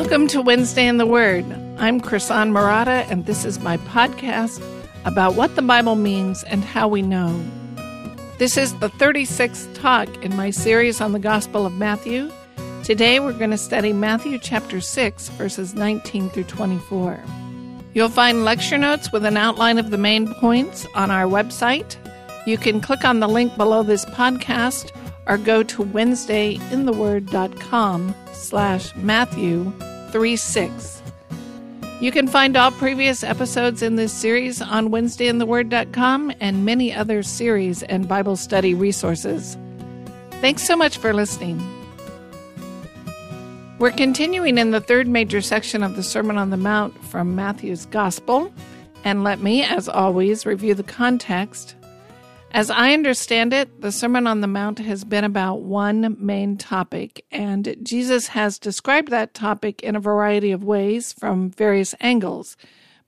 Welcome to Wednesday in the Word. I'm Krisan Murata, and this is my podcast about what the Bible means and how we know. This is the 36th talk in my series on the Gospel of Matthew. Today we're going to study Matthew chapter 6, verses 19 through 24. You'll find lecture notes with an outline of the main points on our website. You can click on the link below this podcast or go to wednesdayintheword.com slash Matthew 36. You can find all previous episodes in this series on wednesdayintheword.com and many other series and Bible study resources. Thanks so much for listening. We're continuing in the third major section of the Sermon on the Mount from Matthew's Gospel, and let me, as always, review the context as I understand it, the Sermon on the Mount has been about one main topic, and Jesus has described that topic in a variety of ways from various angles.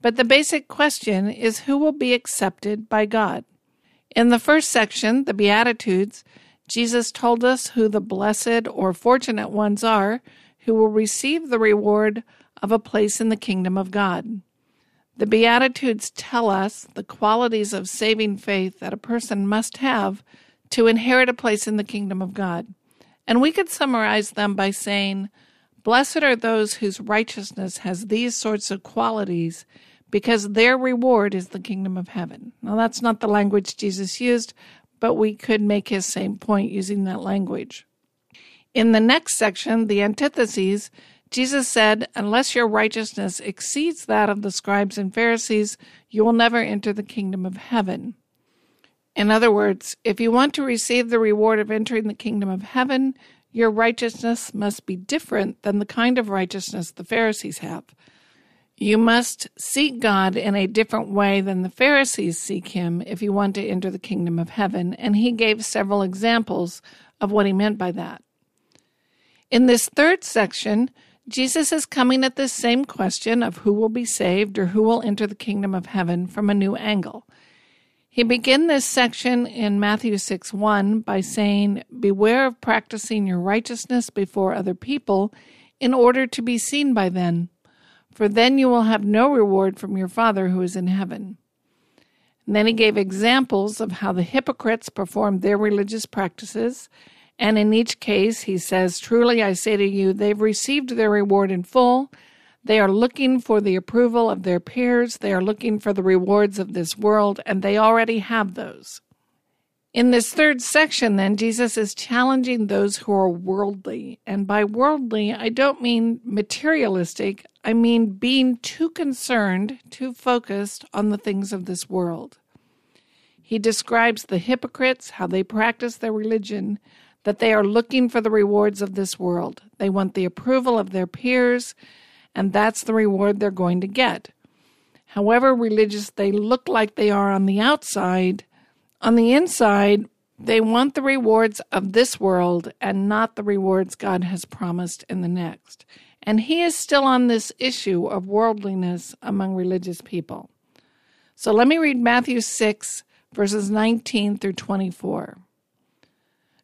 But the basic question is who will be accepted by God? In the first section, the Beatitudes, Jesus told us who the blessed or fortunate ones are who will receive the reward of a place in the kingdom of God. The Beatitudes tell us the qualities of saving faith that a person must have to inherit a place in the kingdom of God. And we could summarize them by saying, Blessed are those whose righteousness has these sorts of qualities, because their reward is the kingdom of heaven. Now, that's not the language Jesus used, but we could make his same point using that language. In the next section, the antitheses, Jesus said, Unless your righteousness exceeds that of the scribes and Pharisees, you will never enter the kingdom of heaven. In other words, if you want to receive the reward of entering the kingdom of heaven, your righteousness must be different than the kind of righteousness the Pharisees have. You must seek God in a different way than the Pharisees seek Him if you want to enter the kingdom of heaven, and He gave several examples of what He meant by that. In this third section, Jesus is coming at this same question of who will be saved or who will enter the kingdom of heaven from a new angle. He began this section in Matthew 6 1 by saying, Beware of practicing your righteousness before other people in order to be seen by them, for then you will have no reward from your Father who is in heaven. And then he gave examples of how the hypocrites performed their religious practices and in each case, he says, Truly I say to you, they've received their reward in full. They are looking for the approval of their peers. They are looking for the rewards of this world, and they already have those. In this third section, then, Jesus is challenging those who are worldly. And by worldly, I don't mean materialistic, I mean being too concerned, too focused on the things of this world. He describes the hypocrites, how they practice their religion, that they are looking for the rewards of this world. They want the approval of their peers, and that's the reward they're going to get. However religious they look like they are on the outside, on the inside, they want the rewards of this world and not the rewards God has promised in the next. And he is still on this issue of worldliness among religious people. So let me read Matthew 6, verses 19 through 24.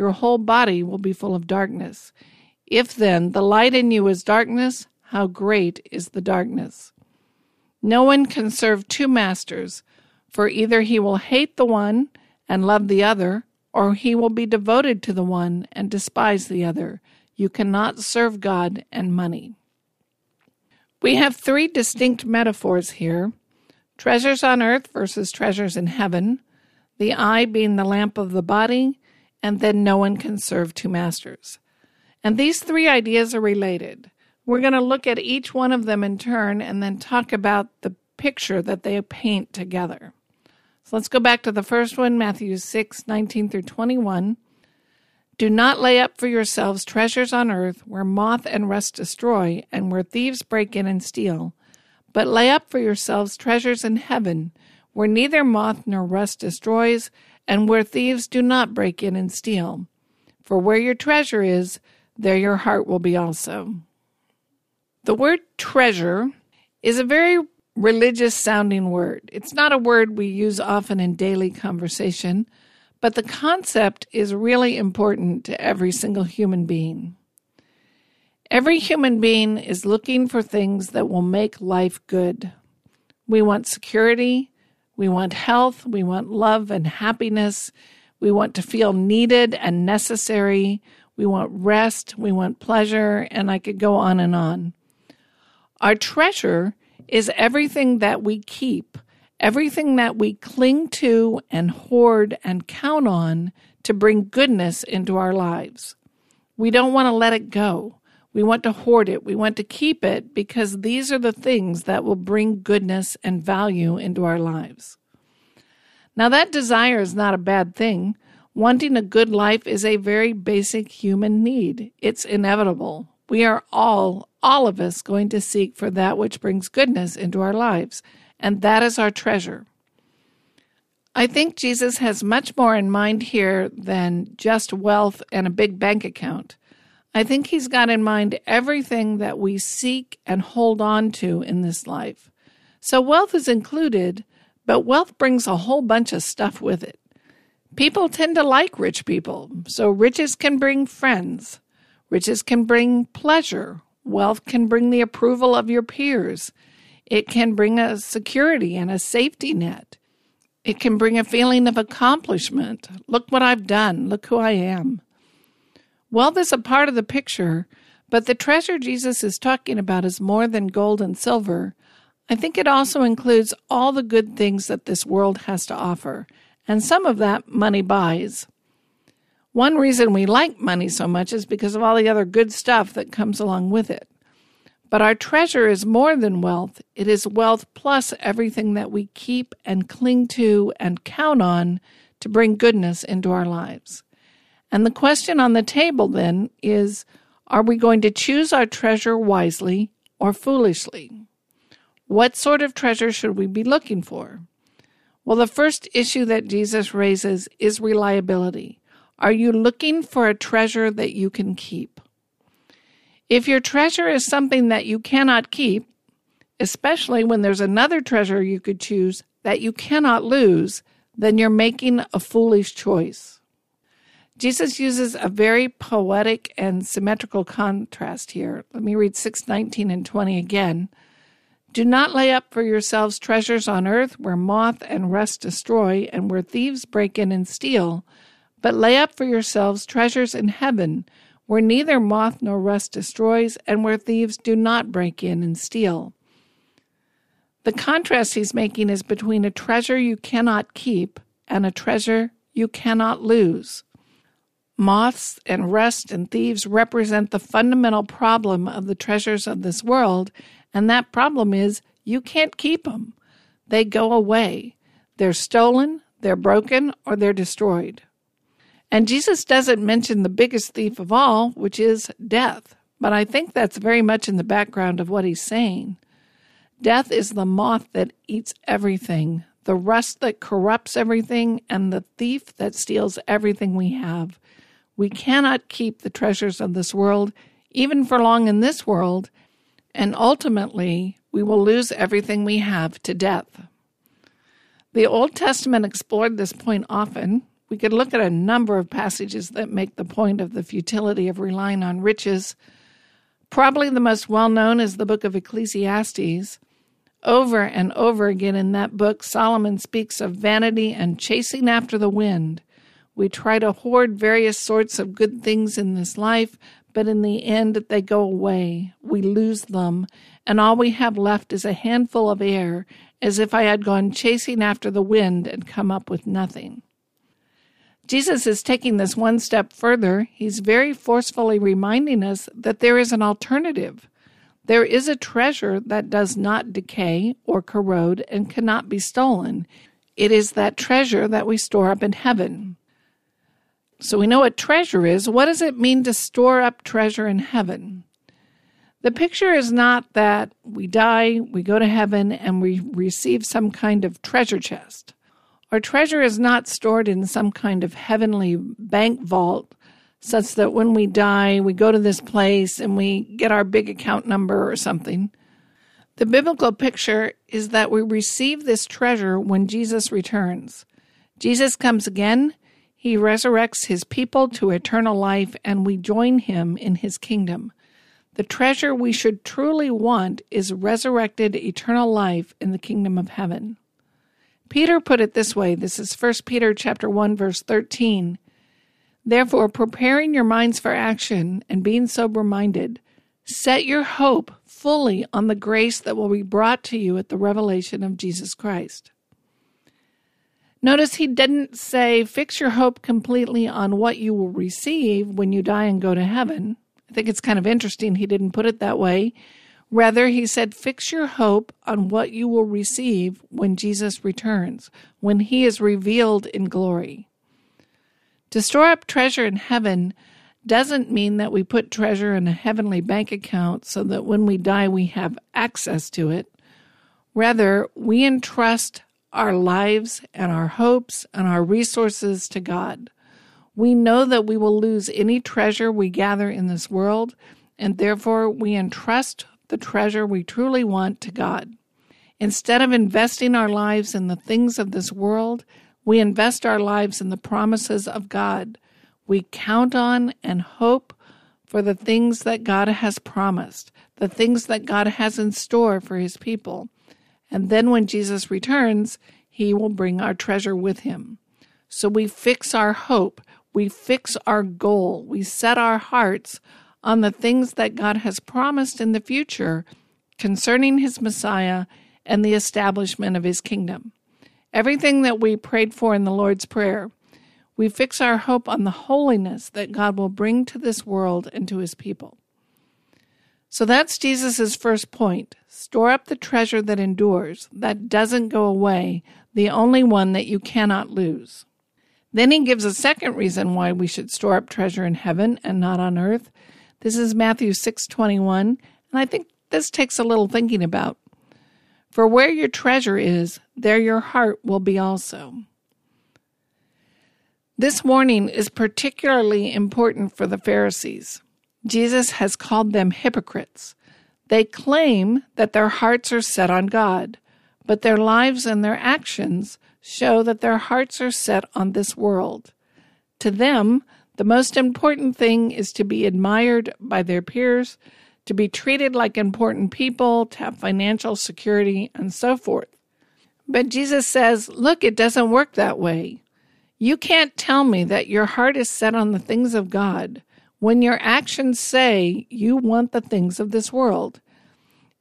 your whole body will be full of darkness. If then the light in you is darkness, how great is the darkness? No one can serve two masters, for either he will hate the one and love the other, or he will be devoted to the one and despise the other. You cannot serve God and money. We have three distinct metaphors here treasures on earth versus treasures in heaven, the eye being the lamp of the body, and then no one can serve two masters. And these three ideas are related. We're going to look at each one of them in turn and then talk about the picture that they paint together. So let's go back to the first one, Matthew 6, 19 through 21. Do not lay up for yourselves treasures on earth where moth and rust destroy and where thieves break in and steal, but lay up for yourselves treasures in heaven where neither moth nor rust destroys and where thieves do not break in and steal. For where your treasure is, there your heart will be also. The word treasure is a very religious sounding word. It's not a word we use often in daily conversation but the concept is really important to every single human being. Every human being is looking for things that will make life good. We want security, we want health, we want love and happiness, we want to feel needed and necessary, we want rest, we want pleasure, and I could go on and on. Our treasure is everything that we keep everything that we cling to and hoard and count on to bring goodness into our lives. We don't want to let it go. We want to hoard it. We want to keep it because these are the things that will bring goodness and value into our lives. Now, that desire is not a bad thing. Wanting a good life is a very basic human need. It's inevitable. We are all, all of us, going to seek for that which brings goodness into our lives and that is our treasure. I think Jesus has much more in mind here than just wealth and a big bank account. I think he's got in mind everything that we seek and hold on to in this life. So wealth is included, but wealth brings a whole bunch of stuff with it. People tend to like rich people, so riches can bring friends. Riches can bring pleasure. Wealth can bring the approval of your peers. It can bring a security and a safety net. It can bring a feeling of accomplishment. Look what I've done. Look who I am. Wealth is a part of the picture, but the treasure Jesus is talking about is more than gold and silver. I think it also includes all the good things that this world has to offer, and some of that money buys. One reason we like money so much is because of all the other good stuff that comes along with it. But our treasure is more than wealth. It is wealth plus everything that we keep and cling to and count on to bring goodness into our lives. And the question on the table then is are we going to choose our treasure wisely or foolishly? What sort of treasure should we be looking for? Well, the first issue that Jesus raises is reliability. Are you looking for a treasure that you can keep? If your treasure is something that you cannot keep, especially when there's another treasure you could choose that you cannot lose, then you're making a foolish choice. Jesus uses a very poetic and symmetrical contrast here. Let me read 619 and 20 again. Do not lay up for yourselves treasures on earth where moth and rust destroy and where thieves break in and steal, but lay up for yourselves treasures in heaven where neither moth nor rust destroys, and where thieves do not break in and steal. The contrast he's making is between a treasure you cannot keep and a treasure you cannot lose. Moths and rust and thieves represent the fundamental problem of the treasures of this world, and that problem is you can't keep them. They go away. They're stolen, they're broken, or they're destroyed. And Jesus doesn't mention the biggest thief of all, which is death. But I think that's very much in the background of what he's saying. Death is the moth that eats everything, the rust that corrupts everything, and the thief that steals everything we have. We cannot keep the treasures of this world, even for long in this world, and ultimately we will lose everything we have to death. The Old Testament explored this point often, we could look at a number of passages that make the point of the futility of relying on riches. Probably the most well known is the book of Ecclesiastes. Over and over again in that book, Solomon speaks of vanity and chasing after the wind. We try to hoard various sorts of good things in this life, but in the end, they go away. We lose them, and all we have left is a handful of air, as if I had gone chasing after the wind and come up with nothing. Jesus is taking this one step further. He's very forcefully reminding us that there is an alternative. There is a treasure that does not decay or corrode and cannot be stolen. It is that treasure that we store up in heaven. So we know what treasure is. What does it mean to store up treasure in heaven? The picture is not that we die, we go to heaven, and we receive some kind of treasure chest. Our treasure is not stored in some kind of heavenly bank vault, such that when we die, we go to this place and we get our big account number or something. The biblical picture is that we receive this treasure when Jesus returns. Jesus comes again, he resurrects his people to eternal life, and we join him in his kingdom. The treasure we should truly want is resurrected eternal life in the kingdom of heaven. Peter put it this way. This is 1 Peter chapter 1 verse 13. Therefore, preparing your minds for action and being sober minded, set your hope fully on the grace that will be brought to you at the revelation of Jesus Christ. Notice he didn't say, fix your hope completely on what you will receive when you die and go to heaven. I think it's kind of interesting he didn't put it that way. Rather, he said, fix your hope on what you will receive when Jesus returns, when he is revealed in glory. To store up treasure in heaven doesn't mean that we put treasure in a heavenly bank account so that when we die we have access to it. Rather, we entrust our lives and our hopes and our resources to God. We know that we will lose any treasure we gather in this world, and therefore we entrust the treasure we truly want to God. Instead of investing our lives in the things of this world, we invest our lives in the promises of God. We count on and hope for the things that God has promised, the things that God has in store for his people. And then when Jesus returns, he will bring our treasure with him. So we fix our hope we fix our goal, we set our hearts on the things that God has promised in the future concerning his Messiah and the establishment of his kingdom. Everything that we prayed for in the Lord's Prayer, we fix our hope on the holiness that God will bring to this world and to his people. So that's Jesus' first point. Store up the treasure that endures, that doesn't go away, the only one that you cannot lose. Then he gives a second reason why we should store up treasure in heaven and not on earth. This is Matthew 6:21, and I think this takes a little thinking about. For where your treasure is, there your heart will be also. This warning is particularly important for the Pharisees. Jesus has called them hypocrites. They claim that their hearts are set on God, but their lives and their actions show that their hearts are set on this world. To them, the most important thing is to be admired by their peers, to be treated like important people, to have financial security, and so forth. But Jesus says, Look, it doesn't work that way. You can't tell me that your heart is set on the things of God when your actions say you want the things of this world.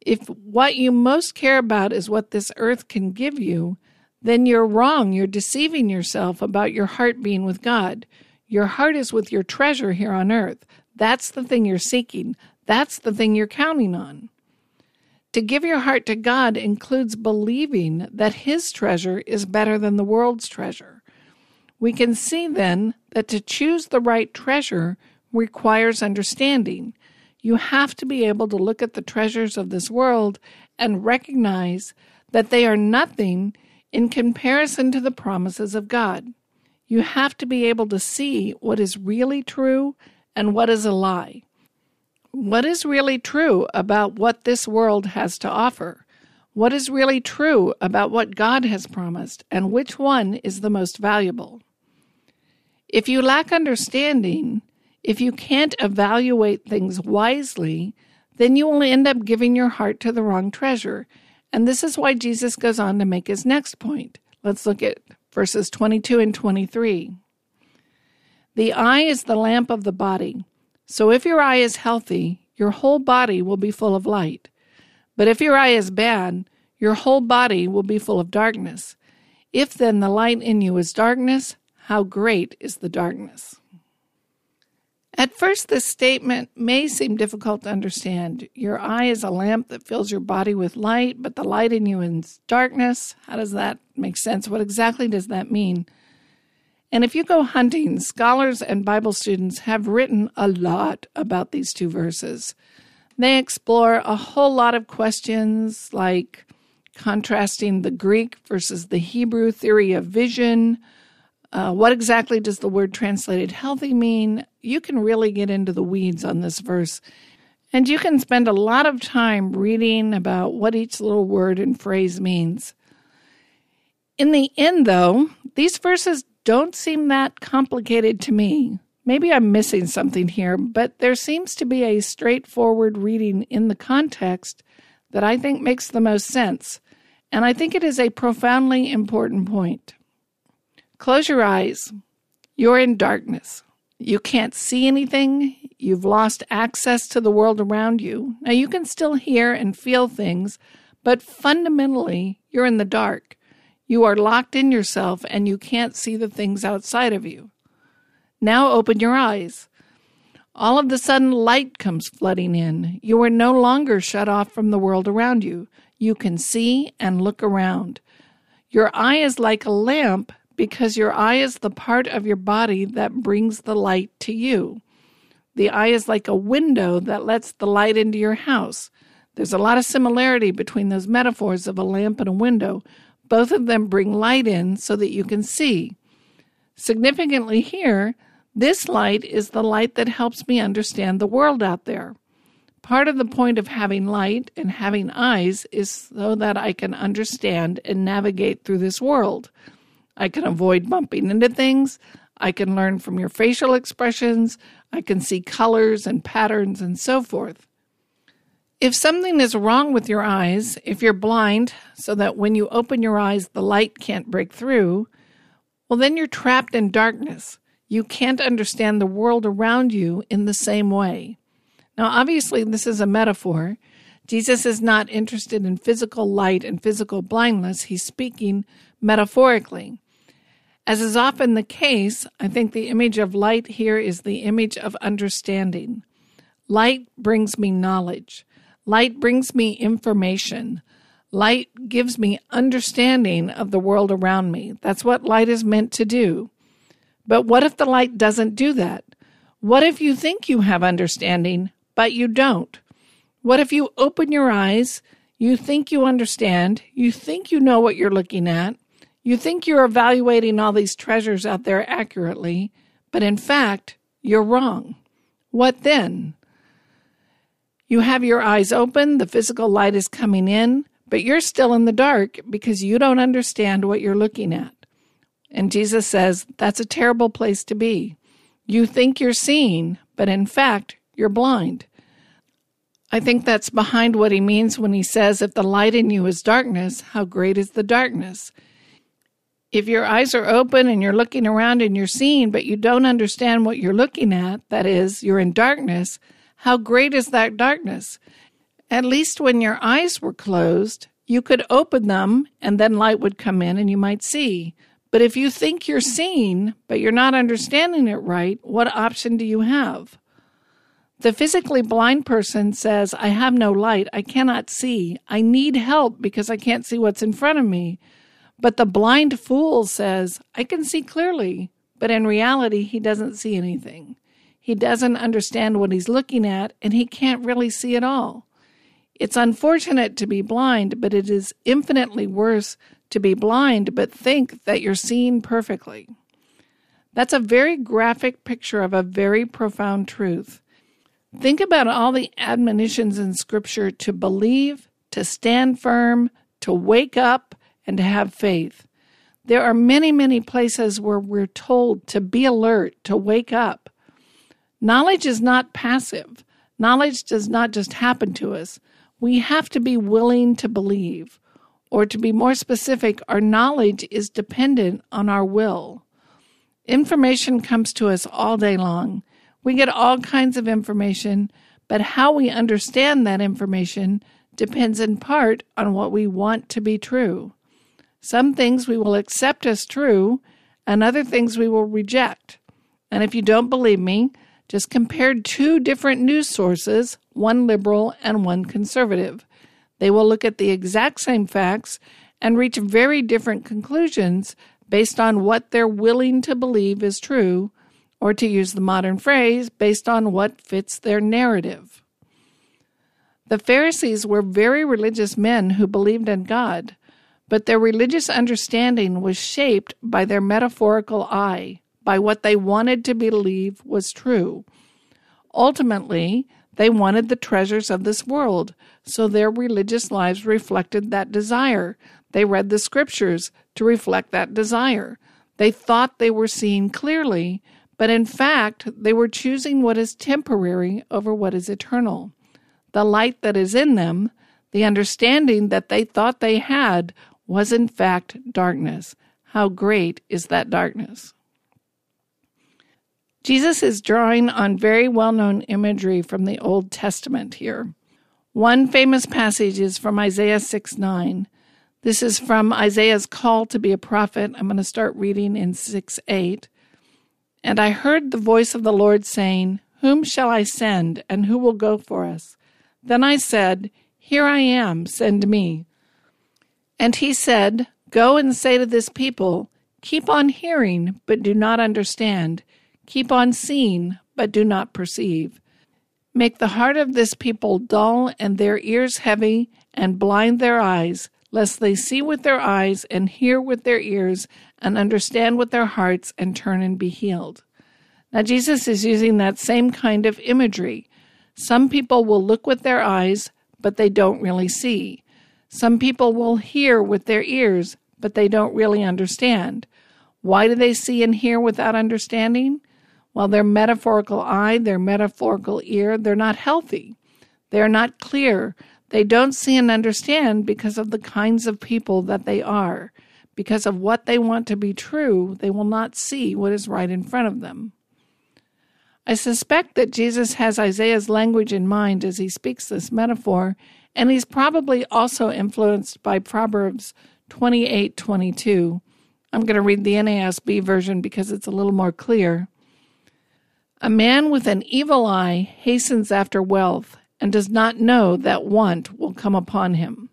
If what you most care about is what this earth can give you, then you're wrong. You're deceiving yourself about your heart being with God. Your heart is with your treasure here on earth. That's the thing you're seeking. That's the thing you're counting on. To give your heart to God includes believing that His treasure is better than the world's treasure. We can see then that to choose the right treasure requires understanding. You have to be able to look at the treasures of this world and recognize that they are nothing in comparison to the promises of God. You have to be able to see what is really true and what is a lie. What is really true about what this world has to offer? What is really true about what God has promised, and which one is the most valuable? If you lack understanding, if you can't evaluate things wisely, then you will end up giving your heart to the wrong treasure and this is why Jesus goes on to make his next point. Let's look at verses 22 and 23. The eye is the lamp of the body. So if your eye is healthy, your whole body will be full of light. But if your eye is bad, your whole body will be full of darkness. If then the light in you is darkness, how great is the darkness? At first, this statement may seem difficult to understand. Your eye is a lamp that fills your body with light, but the light in you is darkness. How does that make sense? What exactly does that mean? And if you go hunting, scholars and Bible students have written a lot about these two verses. They explore a whole lot of questions like contrasting the Greek versus the Hebrew theory of vision. Uh, what exactly does the word translated healthy mean? You can really get into the weeds on this verse. And you can spend a lot of time reading about what each little word and phrase means. In the end, though, these verses don't seem that complicated to me. Maybe I'm missing something here, but there seems to be a straightforward reading in the context that I think makes the most sense, and I think it is a profoundly important point. Close your eyes. You're in darkness. You can't see anything. You've lost access to the world around you. Now, you can still hear and feel things, but fundamentally, you're in the dark. You are locked in yourself and you can't see the things outside of you. Now open your eyes. All of a sudden, light comes flooding in. You are no longer shut off from the world around you. You can see and look around. Your eye is like a lamp because your eye is the part of your body that brings the light to you. The eye is like a window that lets the light into your house. There's a lot of similarity between those metaphors of a lamp and a window, both of them bring light in so that you can see. Significantly, here, this light is the light that helps me understand the world out there. Part of the point of having light and having eyes is so that I can understand and navigate through this world. I can avoid bumping into things. I can learn from your facial expressions. I can see colors and patterns and so forth. If something is wrong with your eyes, if you're blind so that when you open your eyes the light can't break through, well, then you're trapped in darkness. You can't understand the world around you in the same way. Now, obviously, this is a metaphor. Jesus is not interested in physical light and physical blindness. He's speaking metaphorically. As is often the case, I think the image of light here is the image of understanding. Light brings me knowledge. Light brings me information. Light gives me understanding of the world around me. That's what light is meant to do. But what if the light doesn't do that? What if you think you have understanding, but you don't? What if you open your eyes, you think you understand, you think you know what you're looking at, you think you're evaluating all these treasures out there accurately, but in fact, you're wrong? What then? You have your eyes open, the physical light is coming in, but you're still in the dark because you don't understand what you're looking at. And Jesus says that's a terrible place to be. You think you're seeing, but in fact, you're blind. I think that's behind what he means when he says, If the light in you is darkness, how great is the darkness? If your eyes are open and you're looking around and you're seeing, but you don't understand what you're looking at, that is, you're in darkness, how great is that darkness? At least when your eyes were closed, you could open them and then light would come in and you might see. But if you think you're seeing, but you're not understanding it right, what option do you have? The physically blind person says, I have no light. I cannot see. I need help because I can't see what's in front of me. But the blind fool says, I can see clearly. But in reality, he doesn't see anything. He doesn't understand what he's looking at, and he can't really see at all. It's unfortunate to be blind, but it is infinitely worse to be blind but think that you're seeing perfectly. That's a very graphic picture of a very profound truth. Think about all the admonitions in Scripture to believe, to stand firm, to wake up, and to have faith. There are many, many places where we're told to be alert, to wake up. Knowledge is not passive. Knowledge does not just happen to us. We have to be willing to believe. Or to be more specific, our knowledge is dependent on our will. Information comes to us all day long. We get all kinds of information, but how we understand that information depends in part on what we want to be true. Some things we will accept as true, and other things we will reject. And if you don't believe me, just compare two different news sources, one liberal and one conservative. They will look at the exact same facts and reach very different conclusions based on what they're willing to believe is true, or to use the modern phrase, based on what fits their narrative. The Pharisees were very religious men who believed in God, but their religious understanding was shaped by their metaphorical eye, by what they wanted to believe was true. Ultimately, they wanted the treasures of this world, so their religious lives reflected that desire. They read the scriptures to reflect that desire. They thought they were seeing clearly, but in fact, they were choosing what is temporary over what is eternal. The light that is in them, the understanding that they thought they had, was in fact darkness. How great is that darkness? Jesus is drawing on very well known imagery from the Old Testament here. One famous passage is from Isaiah 6 9. This is from Isaiah's call to be a prophet. I'm going to start reading in 6 8. And I heard the voice of the Lord saying, Whom shall I send, and who will go for us? Then I said, Here I am, send me. And he said, Go and say to this people, Keep on hearing, but do not understand Keep on seeing, but do not perceive. Make the heart of this people dull and their ears heavy, and blind their eyes, lest they see with their eyes and hear with their ears and understand with their hearts and turn and be healed. Now, Jesus is using that same kind of imagery. Some people will look with their eyes, but they don't really see. Some people will hear with their ears, but they don't really understand. Why do they see and hear without understanding? Well, their metaphorical eye, their metaphorical ear, they're not healthy. They're not clear. They don't see and understand because of the kinds of people that they are. Because of what they want to be true, they will not see what is right in front of them. I suspect that Jesus has Isaiah's language in mind as he speaks this metaphor, and he's probably also influenced by Proverbs 28:22. I'm going to read the NASB version because it's a little more clear. A man with an evil eye hastens after wealth and does not know that want will come upon him.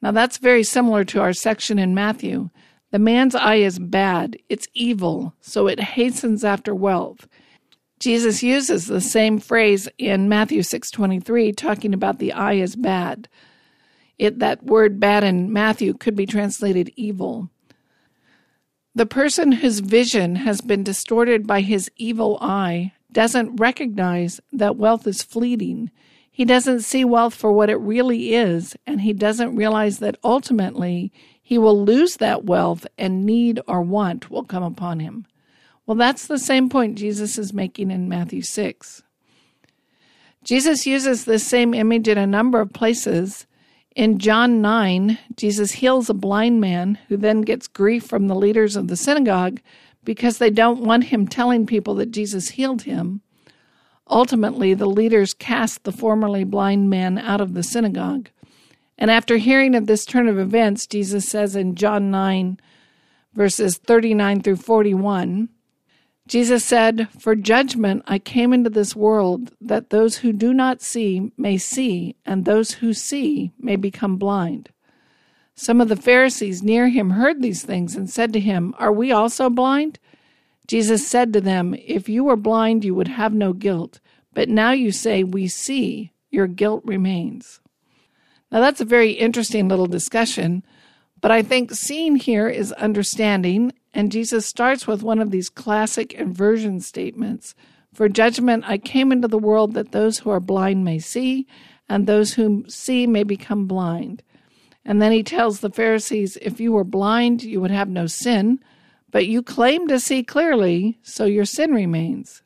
Now that's very similar to our section in Matthew. The man's eye is bad, it's evil, so it hastens after wealth. Jesus uses the same phrase in Matthew 6:23 talking about the eye is bad. It that word bad in Matthew could be translated evil. The person whose vision has been distorted by his evil eye doesn't recognize that wealth is fleeting. He doesn't see wealth for what it really is, and he doesn't realize that ultimately he will lose that wealth and need or want will come upon him. Well, that's the same point Jesus is making in Matthew 6. Jesus uses this same image in a number of places in John 9, Jesus heals a blind man who then gets grief from the leaders of the synagogue because they don't want him telling people that Jesus healed him. Ultimately, the leaders cast the formerly blind man out of the synagogue. And after hearing of this turn of events, Jesus says in John 9, verses 39 through 41, Jesus said, For judgment I came into this world, that those who do not see may see, and those who see may become blind. Some of the Pharisees near him heard these things and said to him, Are we also blind? Jesus said to them, If you were blind, you would have no guilt. But now you say, We see, your guilt remains. Now that's a very interesting little discussion, but I think seeing here is understanding and Jesus starts with one of these classic inversion statements For judgment I came into the world that those who are blind may see, and those who see may become blind. And then he tells the Pharisees, If you were blind, you would have no sin, but you claim to see clearly, so your sin remains.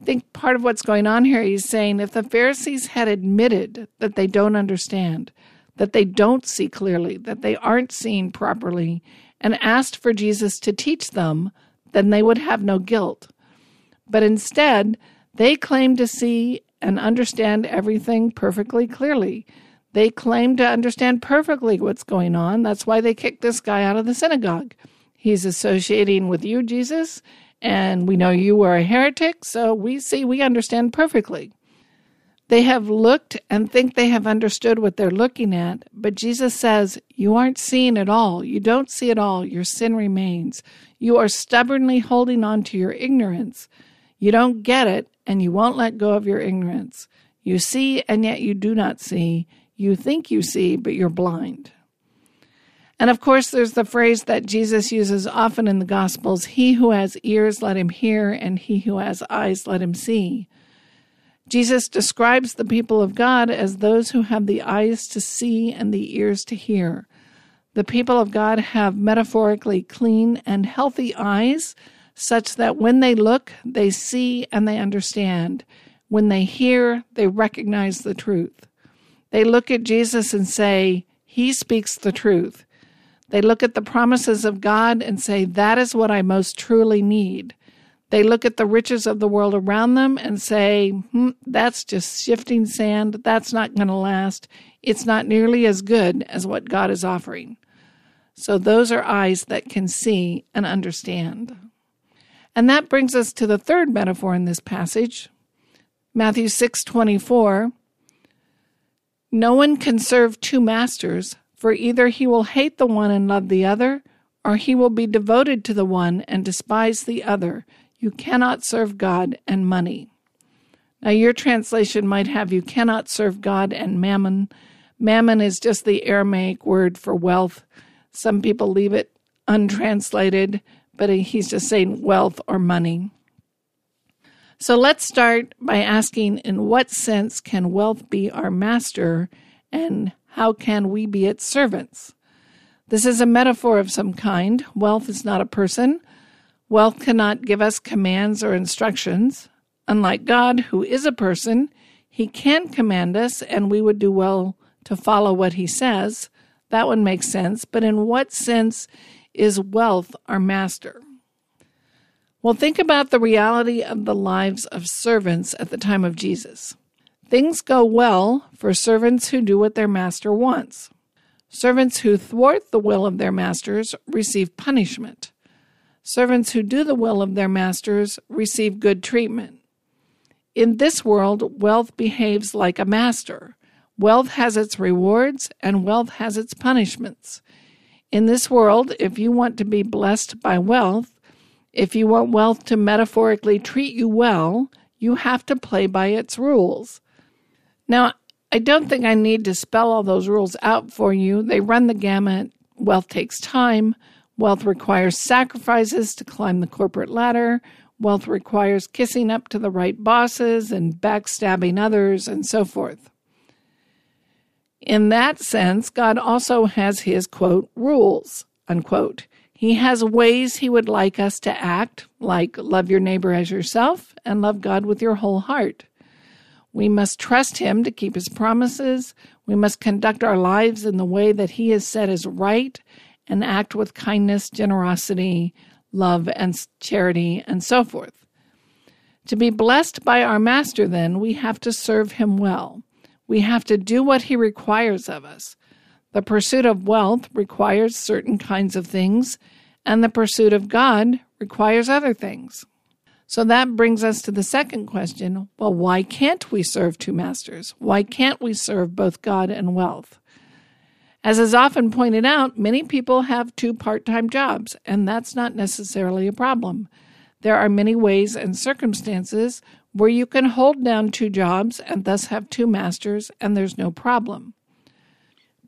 I think part of what's going on here, he's saying if the Pharisees had admitted that they don't understand, that they don't see clearly, that they aren't seeing properly, and asked for Jesus to teach them, then they would have no guilt. But instead, they claim to see and understand everything perfectly clearly. They claim to understand perfectly what's going on. That's why they kicked this guy out of the synagogue. He's associating with you, Jesus, and we know you were a heretic, so we see we understand perfectly. They have looked and think they have understood what they're looking at, but Jesus says, You aren't seeing at all. You don't see at all. Your sin remains. You are stubbornly holding on to your ignorance. You don't get it, and you won't let go of your ignorance. You see, and yet you do not see. You think you see, but you're blind. And of course, there's the phrase that Jesus uses often in the Gospels He who has ears, let him hear, and he who has eyes, let him see. Jesus describes the people of God as those who have the eyes to see and the ears to hear. The people of God have metaphorically clean and healthy eyes, such that when they look, they see and they understand. When they hear, they recognize the truth. They look at Jesus and say, He speaks the truth. They look at the promises of God and say, That is what I most truly need. They look at the riches of the world around them and say, hmm, that's just shifting sand. That's not going to last. It's not nearly as good as what God is offering. So those are eyes that can see and understand. And that brings us to the third metaphor in this passage. Matthew 6:24 No one can serve two masters, for either he will hate the one and love the other, or he will be devoted to the one and despise the other. You cannot serve God and money. Now, your translation might have you cannot serve God and mammon. Mammon is just the Aramaic word for wealth. Some people leave it untranslated, but he's just saying wealth or money. So let's start by asking in what sense can wealth be our master and how can we be its servants? This is a metaphor of some kind. Wealth is not a person, Wealth cannot give us commands or instructions. Unlike God, who is a person, he can command us, and we would do well to follow what he says. That one makes sense. But in what sense is wealth our master? Well, think about the reality of the lives of servants at the time of Jesus. Things go well for servants who do what their master wants. Servants who thwart the will of their masters receive punishment. Servants who do the will of their masters receive good treatment. In this world, wealth behaves like a master. Wealth has its rewards and wealth has its punishments. In this world, if you want to be blessed by wealth, if you want wealth to metaphorically treat you well, you have to play by its rules. Now, I don't think I need to spell all those rules out for you. They run the gamut. Wealth takes time. Wealth requires sacrifices to climb the corporate ladder. Wealth requires kissing up to the right bosses and backstabbing others and so forth. In that sense, God also has his quote, rules, unquote. He has ways he would like us to act, like love your neighbor as yourself and love God with your whole heart. We must trust him to keep his promises. We must conduct our lives in the way that he has said is right and act with kindness, generosity, love, and charity, and so forth. To be blessed by our Master, then, we have to serve him well. We have to do what he requires of us. The pursuit of wealth requires certain kinds of things, and the pursuit of God requires other things. So that brings us to the second question well, why can't we serve two masters? Why can't we serve both God and wealth? As is often pointed out, many people have two part time jobs, and that's not necessarily a problem. There are many ways and circumstances where you can hold down two jobs and thus have two masters, and there's no problem.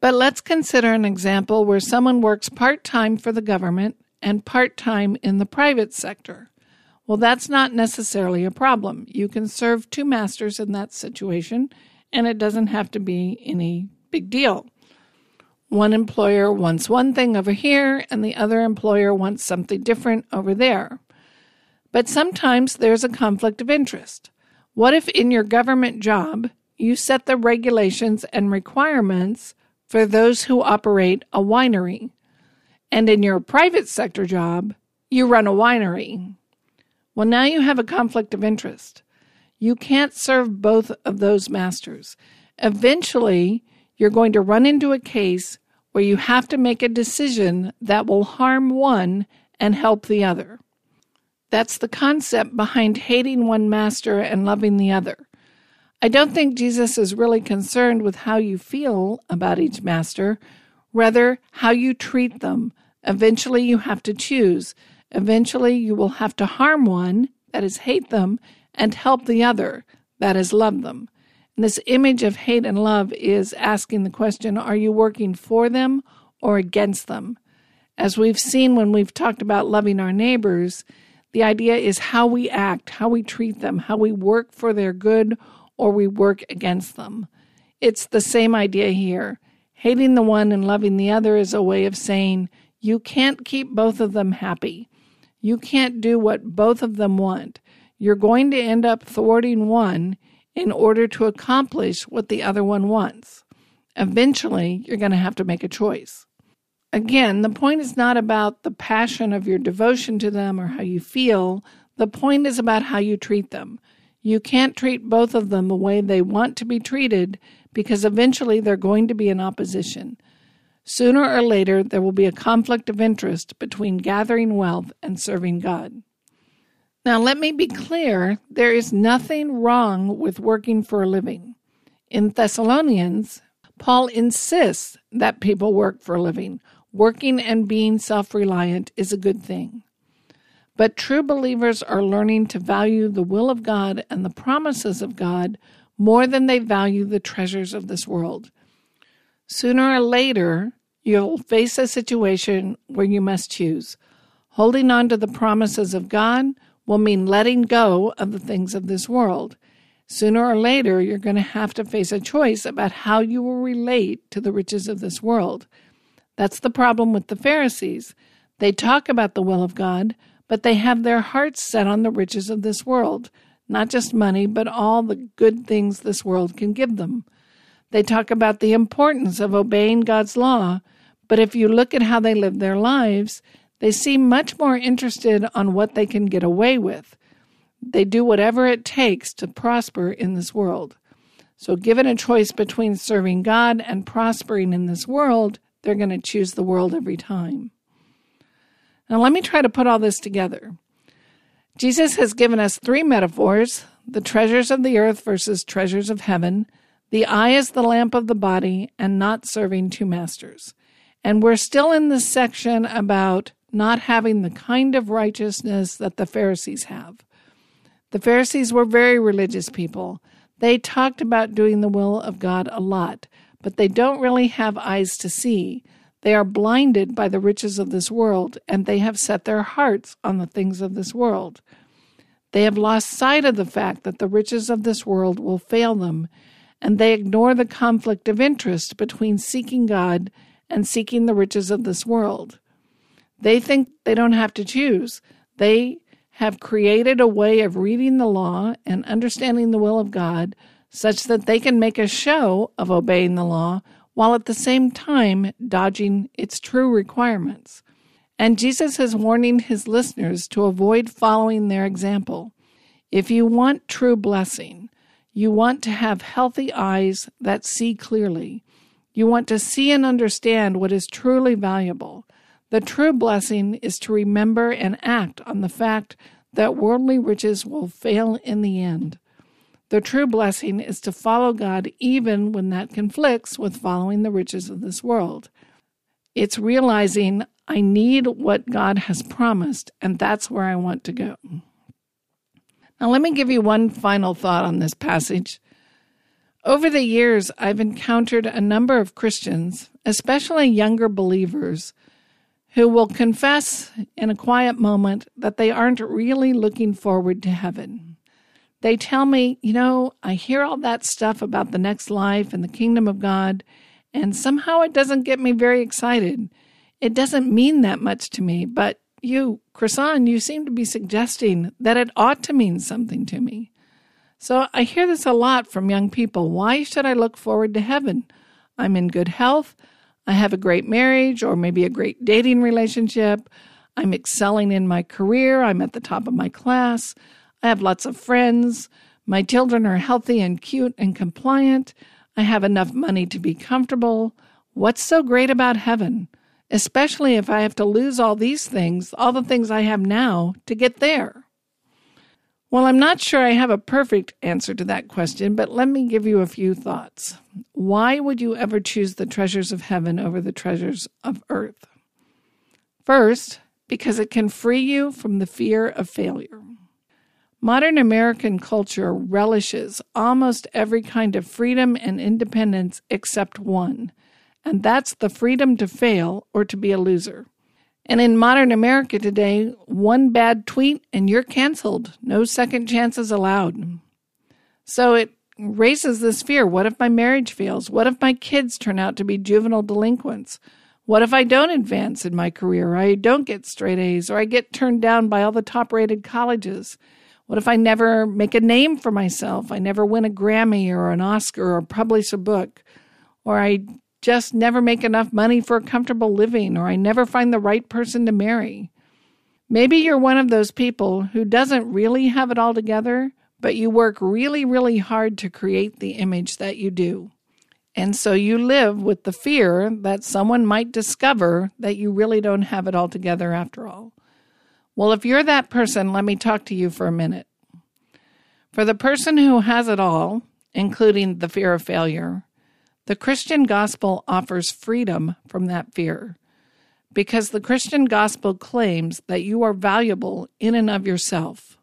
But let's consider an example where someone works part time for the government and part time in the private sector. Well, that's not necessarily a problem. You can serve two masters in that situation, and it doesn't have to be any big deal. One employer wants one thing over here, and the other employer wants something different over there. But sometimes there's a conflict of interest. What if in your government job you set the regulations and requirements for those who operate a winery, and in your private sector job you run a winery? Well, now you have a conflict of interest. You can't serve both of those masters. Eventually, you're going to run into a case where you have to make a decision that will harm one and help the other. That's the concept behind hating one master and loving the other. I don't think Jesus is really concerned with how you feel about each master, rather, how you treat them. Eventually, you have to choose. Eventually, you will have to harm one, that is, hate them, and help the other, that is, love them. And this image of hate and love is asking the question are you working for them or against them? As we've seen when we've talked about loving our neighbors, the idea is how we act, how we treat them, how we work for their good or we work against them. It's the same idea here. Hating the one and loving the other is a way of saying you can't keep both of them happy. You can't do what both of them want. You're going to end up thwarting one in order to accomplish what the other one wants. Eventually, you're going to have to make a choice. Again, the point is not about the passion of your devotion to them or how you feel. The point is about how you treat them. You can't treat both of them the way they want to be treated because eventually they're going to be in opposition. Sooner or later, there will be a conflict of interest between gathering wealth and serving God. Now, let me be clear there is nothing wrong with working for a living. In Thessalonians, Paul insists that people work for a living. Working and being self reliant is a good thing. But true believers are learning to value the will of God and the promises of God more than they value the treasures of this world. Sooner or later, you'll face a situation where you must choose. Holding on to the promises of God will mean letting go of the things of this world. Sooner or later, you're going to have to face a choice about how you will relate to the riches of this world. That's the problem with the Pharisees. They talk about the will of God, but they have their hearts set on the riches of this world, not just money, but all the good things this world can give them. They talk about the importance of obeying God's law, but if you look at how they live their lives, they seem much more interested on what they can get away with. They do whatever it takes to prosper in this world. So, given a choice between serving God and prospering in this world, they're going to choose the world every time. Now, let me try to put all this together. Jesus has given us three metaphors the treasures of the earth versus treasures of heaven, the eye is the lamp of the body, and not serving two masters. And we're still in this section about not having the kind of righteousness that the Pharisees have. The Pharisees were very religious people. They talked about doing the will of God a lot, but they don't really have eyes to see. They are blinded by the riches of this world, and they have set their hearts on the things of this world. They have lost sight of the fact that the riches of this world will fail them, and they ignore the conflict of interest between seeking God and seeking the riches of this world. They think they don't have to choose. They have created a way of reading the law and understanding the will of God such that they can make a show of obeying the law while at the same time dodging its true requirements. And Jesus is warning his listeners to avoid following their example. If you want true blessing, you want to have healthy eyes that see clearly. You want to see and understand what is truly valuable. The true blessing is to remember and act on the fact that worldly riches will fail in the end. The true blessing is to follow God even when that conflicts with following the riches of this world. It's realizing I need what God has promised, and that's where I want to go. Now, let me give you one final thought on this passage. Over the years, I've encountered a number of Christians, especially younger believers, who will confess in a quiet moment that they aren't really looking forward to heaven they tell me, you know, I hear all that stuff about the next life and the kingdom of God, and somehow it doesn't get me very excited. It doesn't mean that much to me, but you, Krisan, you seem to be suggesting that it ought to mean something to me. So I hear this a lot from young people. Why should I look forward to heaven? I'm in good health. I have a great marriage or maybe a great dating relationship. I'm excelling in my career. I'm at the top of my class. I have lots of friends. My children are healthy and cute and compliant. I have enough money to be comfortable. What's so great about heaven? Especially if I have to lose all these things, all the things I have now, to get there. Well, I'm not sure I have a perfect answer to that question, but let me give you a few thoughts. Why would you ever choose the treasures of heaven over the treasures of earth? First, because it can free you from the fear of failure. Modern American culture relishes almost every kind of freedom and independence except one, and that's the freedom to fail or to be a loser. And in modern America today, one bad tweet and you're canceled. No second chances allowed. So it raises this fear. What if my marriage fails? What if my kids turn out to be juvenile delinquents? What if I don't advance in my career, or I don't get straight A's, or I get turned down by all the top rated colleges? What if I never make a name for myself? I never win a Grammy or an Oscar or publish a book? Or I just never make enough money for a comfortable living, or I never find the right person to marry. Maybe you're one of those people who doesn't really have it all together, but you work really, really hard to create the image that you do. And so you live with the fear that someone might discover that you really don't have it all together after all. Well, if you're that person, let me talk to you for a minute. For the person who has it all, including the fear of failure, the Christian gospel offers freedom from that fear because the Christian gospel claims that you are valuable in and of yourself.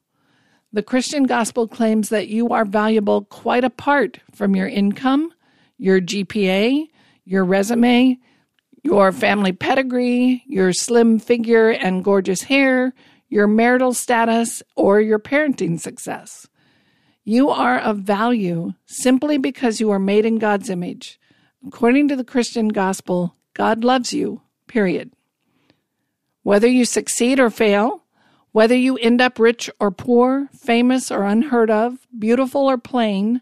The Christian gospel claims that you are valuable quite apart from your income, your GPA, your resume, your family pedigree, your slim figure and gorgeous hair, your marital status, or your parenting success. You are of value simply because you are made in God's image. According to the Christian gospel, God loves you, period. Whether you succeed or fail, whether you end up rich or poor, famous or unheard of, beautiful or plain,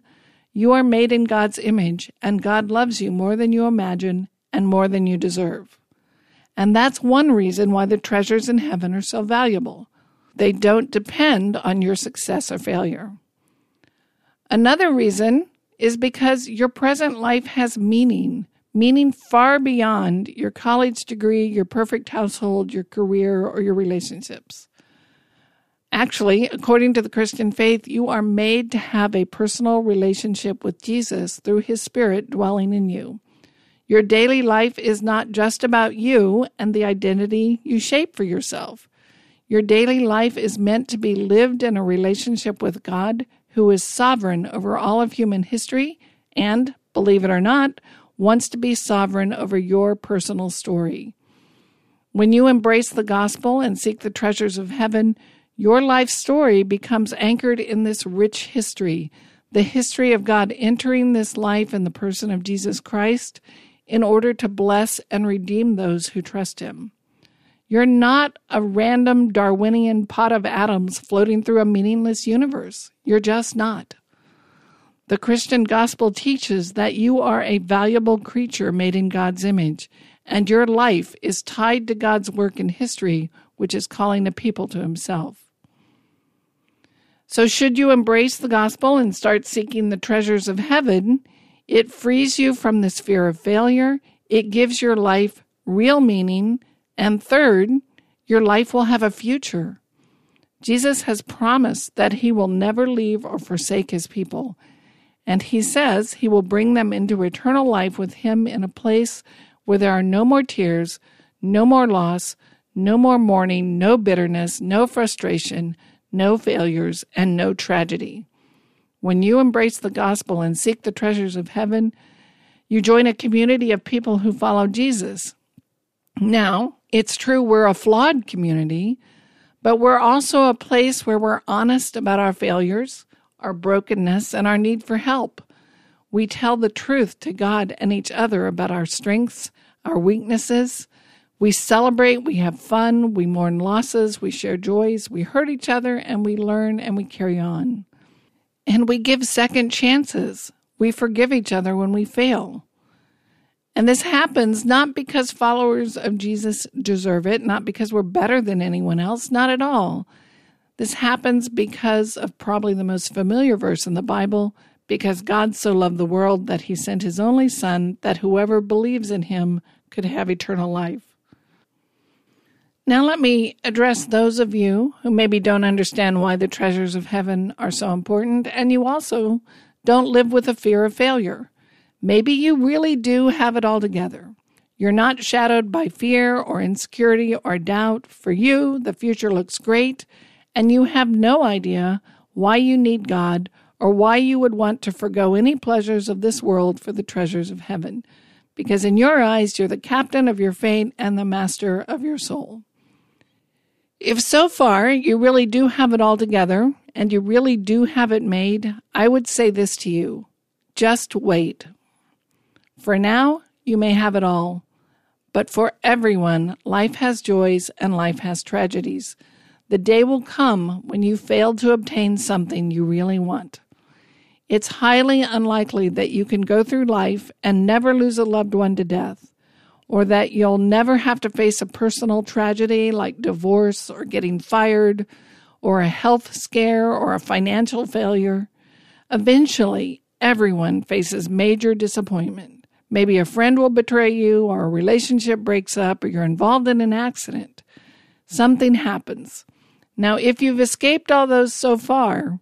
you are made in God's image, and God loves you more than you imagine and more than you deserve. And that's one reason why the treasures in heaven are so valuable. They don't depend on your success or failure. Another reason is because your present life has meaning, meaning far beyond your college degree, your perfect household, your career, or your relationships. Actually, according to the Christian faith, you are made to have a personal relationship with Jesus through his Spirit dwelling in you. Your daily life is not just about you and the identity you shape for yourself. Your daily life is meant to be lived in a relationship with God who is sovereign over all of human history and, believe it or not, wants to be sovereign over your personal story. When you embrace the gospel and seek the treasures of heaven, your life story becomes anchored in this rich history, the history of God entering this life in the person of Jesus Christ in order to bless and redeem those who trust him. You're not a random Darwinian pot of atoms floating through a meaningless universe. You're just not. The Christian gospel teaches that you are a valuable creature made in God's image, and your life is tied to God's work in history, which is calling the people to Himself. So, should you embrace the gospel and start seeking the treasures of heaven, it frees you from this fear of failure. It gives your life real meaning and third, your life will have a future. Jesus has promised that he will never leave or forsake his people. And he says he will bring them into eternal life with him in a place where there are no more tears, no more loss, no more mourning, no bitterness, no frustration, no failures, and no tragedy. When you embrace the gospel and seek the treasures of heaven, you join a community of people who follow Jesus. Now, it's true we're a flawed community, but we're also a place where we're honest about our failures, our brokenness, and our need for help. We tell the truth to God and each other about our strengths, our weaknesses. We celebrate, we have fun, we mourn losses, we share joys, we hurt each other, and we learn and we carry on. And we give second chances. We forgive each other when we fail. And this happens not because followers of Jesus deserve it, not because we're better than anyone else, not at all. This happens because of probably the most familiar verse in the Bible because God so loved the world that he sent his only Son, that whoever believes in him could have eternal life. Now, let me address those of you who maybe don't understand why the treasures of heaven are so important, and you also don't live with a fear of failure. Maybe you really do have it all together. You're not shadowed by fear or insecurity or doubt. For you, the future looks great, and you have no idea why you need God or why you would want to forego any pleasures of this world for the treasures of heaven. Because in your eyes, you're the captain of your fate and the master of your soul. If so far you really do have it all together and you really do have it made, I would say this to you just wait. For now, you may have it all. But for everyone, life has joys and life has tragedies. The day will come when you fail to obtain something you really want. It's highly unlikely that you can go through life and never lose a loved one to death or that you'll never have to face a personal tragedy like divorce or getting fired or a health scare or a financial failure. Eventually, everyone faces major disappointment. Maybe a friend will betray you, or a relationship breaks up, or you're involved in an accident. Something happens. Now, if you've escaped all those so far,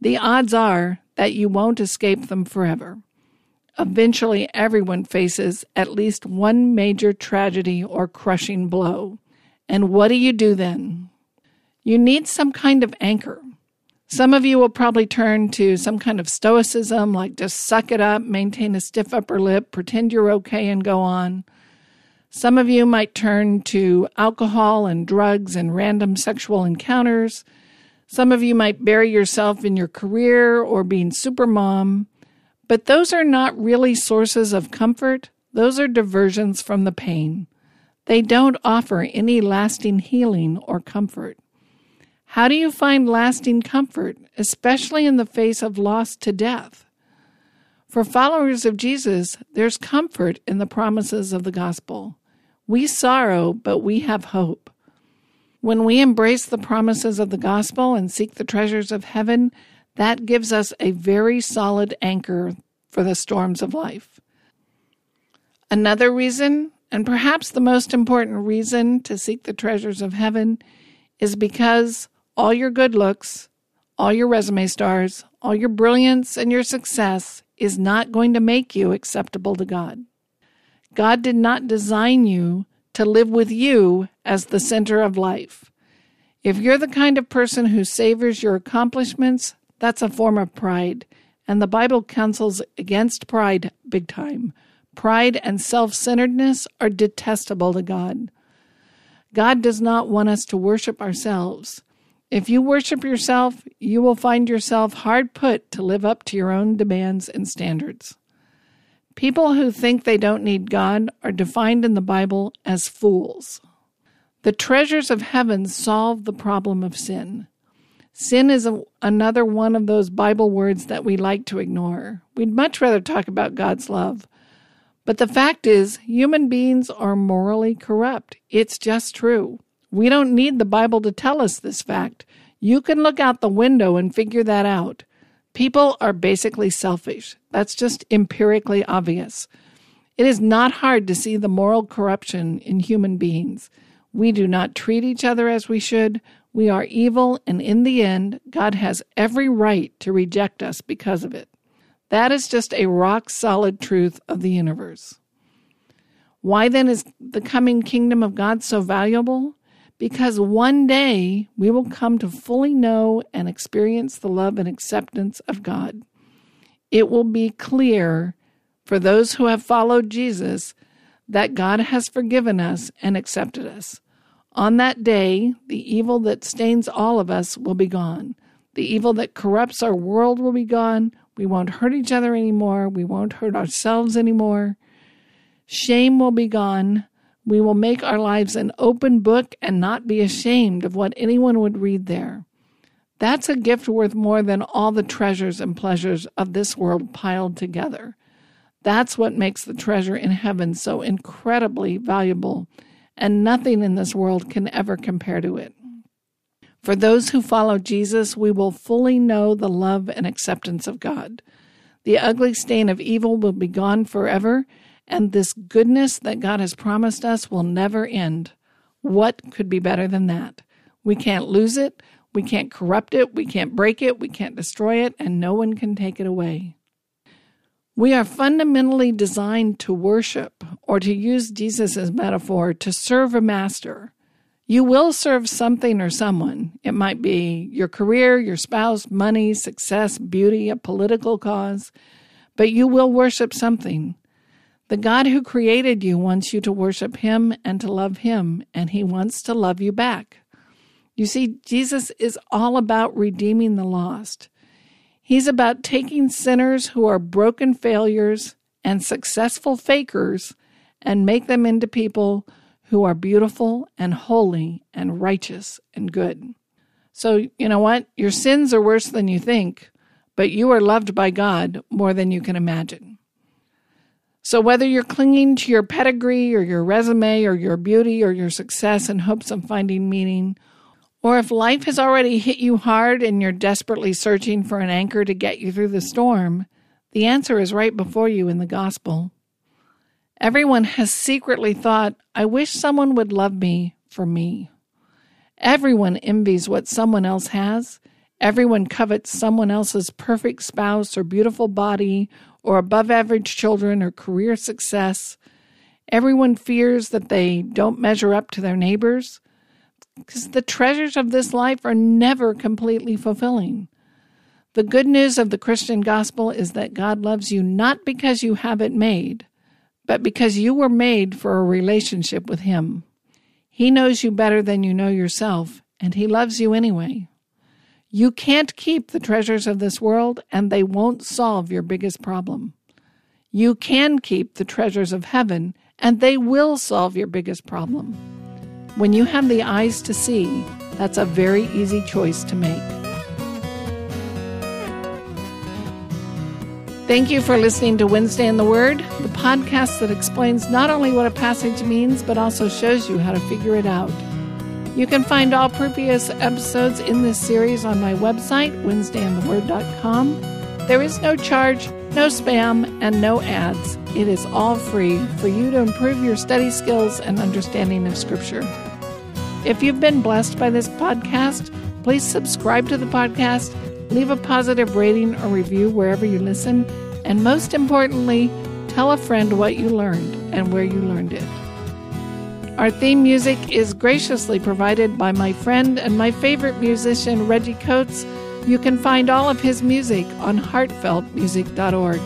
the odds are that you won't escape them forever. Eventually, everyone faces at least one major tragedy or crushing blow. And what do you do then? You need some kind of anchor. Some of you will probably turn to some kind of stoicism, like just suck it up, maintain a stiff upper lip, pretend you're okay, and go on. Some of you might turn to alcohol and drugs and random sexual encounters. Some of you might bury yourself in your career or being super mom. But those are not really sources of comfort, those are diversions from the pain. They don't offer any lasting healing or comfort. How do you find lasting comfort, especially in the face of loss to death? For followers of Jesus, there's comfort in the promises of the gospel. We sorrow, but we have hope. When we embrace the promises of the gospel and seek the treasures of heaven, that gives us a very solid anchor for the storms of life. Another reason, and perhaps the most important reason to seek the treasures of heaven, is because all your good looks, all your resume stars, all your brilliance and your success is not going to make you acceptable to God. God did not design you to live with you as the center of life. If you're the kind of person who savors your accomplishments, that's a form of pride, and the Bible counsels against pride big time. Pride and self centeredness are detestable to God. God does not want us to worship ourselves. If you worship yourself, you will find yourself hard put to live up to your own demands and standards. People who think they don't need God are defined in the Bible as fools. The treasures of heaven solve the problem of sin. Sin is a, another one of those Bible words that we like to ignore. We'd much rather talk about God's love. But the fact is, human beings are morally corrupt. It's just true. We don't need the Bible to tell us this fact. You can look out the window and figure that out. People are basically selfish. That's just empirically obvious. It is not hard to see the moral corruption in human beings. We do not treat each other as we should. We are evil, and in the end, God has every right to reject us because of it. That is just a rock solid truth of the universe. Why then is the coming kingdom of God so valuable? Because one day we will come to fully know and experience the love and acceptance of God. It will be clear for those who have followed Jesus that God has forgiven us and accepted us. On that day, the evil that stains all of us will be gone. The evil that corrupts our world will be gone. We won't hurt each other anymore. We won't hurt ourselves anymore. Shame will be gone. We will make our lives an open book and not be ashamed of what anyone would read there. That's a gift worth more than all the treasures and pleasures of this world piled together. That's what makes the treasure in heaven so incredibly valuable and nothing in this world can ever compare to it. For those who follow Jesus, we will fully know the love and acceptance of God. The ugly stain of evil will be gone forever, and this goodness that God has promised us will never end. What could be better than that? We can't lose it. We can't corrupt it. We can't break it. We can't destroy it. And no one can take it away. We are fundamentally designed to worship, or to use Jesus metaphor, to serve a master. You will serve something or someone. It might be your career, your spouse, money, success, beauty, a political cause, but you will worship something. The God who created you wants you to worship Him and to love Him, and He wants to love you back. You see, Jesus is all about redeeming the lost. He's about taking sinners who are broken failures and successful fakers and make them into people who are beautiful and holy and righteous and good. So, you know what? Your sins are worse than you think, but you are loved by God more than you can imagine. So, whether you're clinging to your pedigree or your resume or your beauty or your success in hopes of finding meaning, or if life has already hit you hard and you're desperately searching for an anchor to get you through the storm, the answer is right before you in the gospel. Everyone has secretly thought, I wish someone would love me for me. Everyone envies what someone else has. Everyone covets someone else's perfect spouse or beautiful body or above average children or career success. Everyone fears that they don't measure up to their neighbors because the treasures of this life are never completely fulfilling. The good news of the Christian gospel is that God loves you not because you have it made, but because you were made for a relationship with Him. He knows you better than you know yourself, and He loves you anyway. You can't keep the treasures of this world, and they won't solve your biggest problem. You can keep the treasures of heaven, and they will solve your biggest problem. When you have the eyes to see, that's a very easy choice to make. Thank you for listening to Wednesday in the Word, the podcast that explains not only what a passage means, but also shows you how to figure it out. You can find all previous episodes in this series on my website, WednesdayInTheWord.com. There is no charge, no spam, and no ads. It is all free for you to improve your study skills and understanding of Scripture. If you've been blessed by this podcast, please subscribe to the podcast, leave a positive rating or review wherever you listen, and most importantly, tell a friend what you learned and where you learned it. Our theme music is graciously provided by my friend and my favorite musician, Reggie Coates. You can find all of his music on heartfeltmusic.org.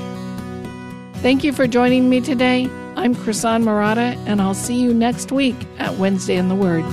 Thank you for joining me today. I'm Krisan Marotta, and I'll see you next week at Wednesday in the Word.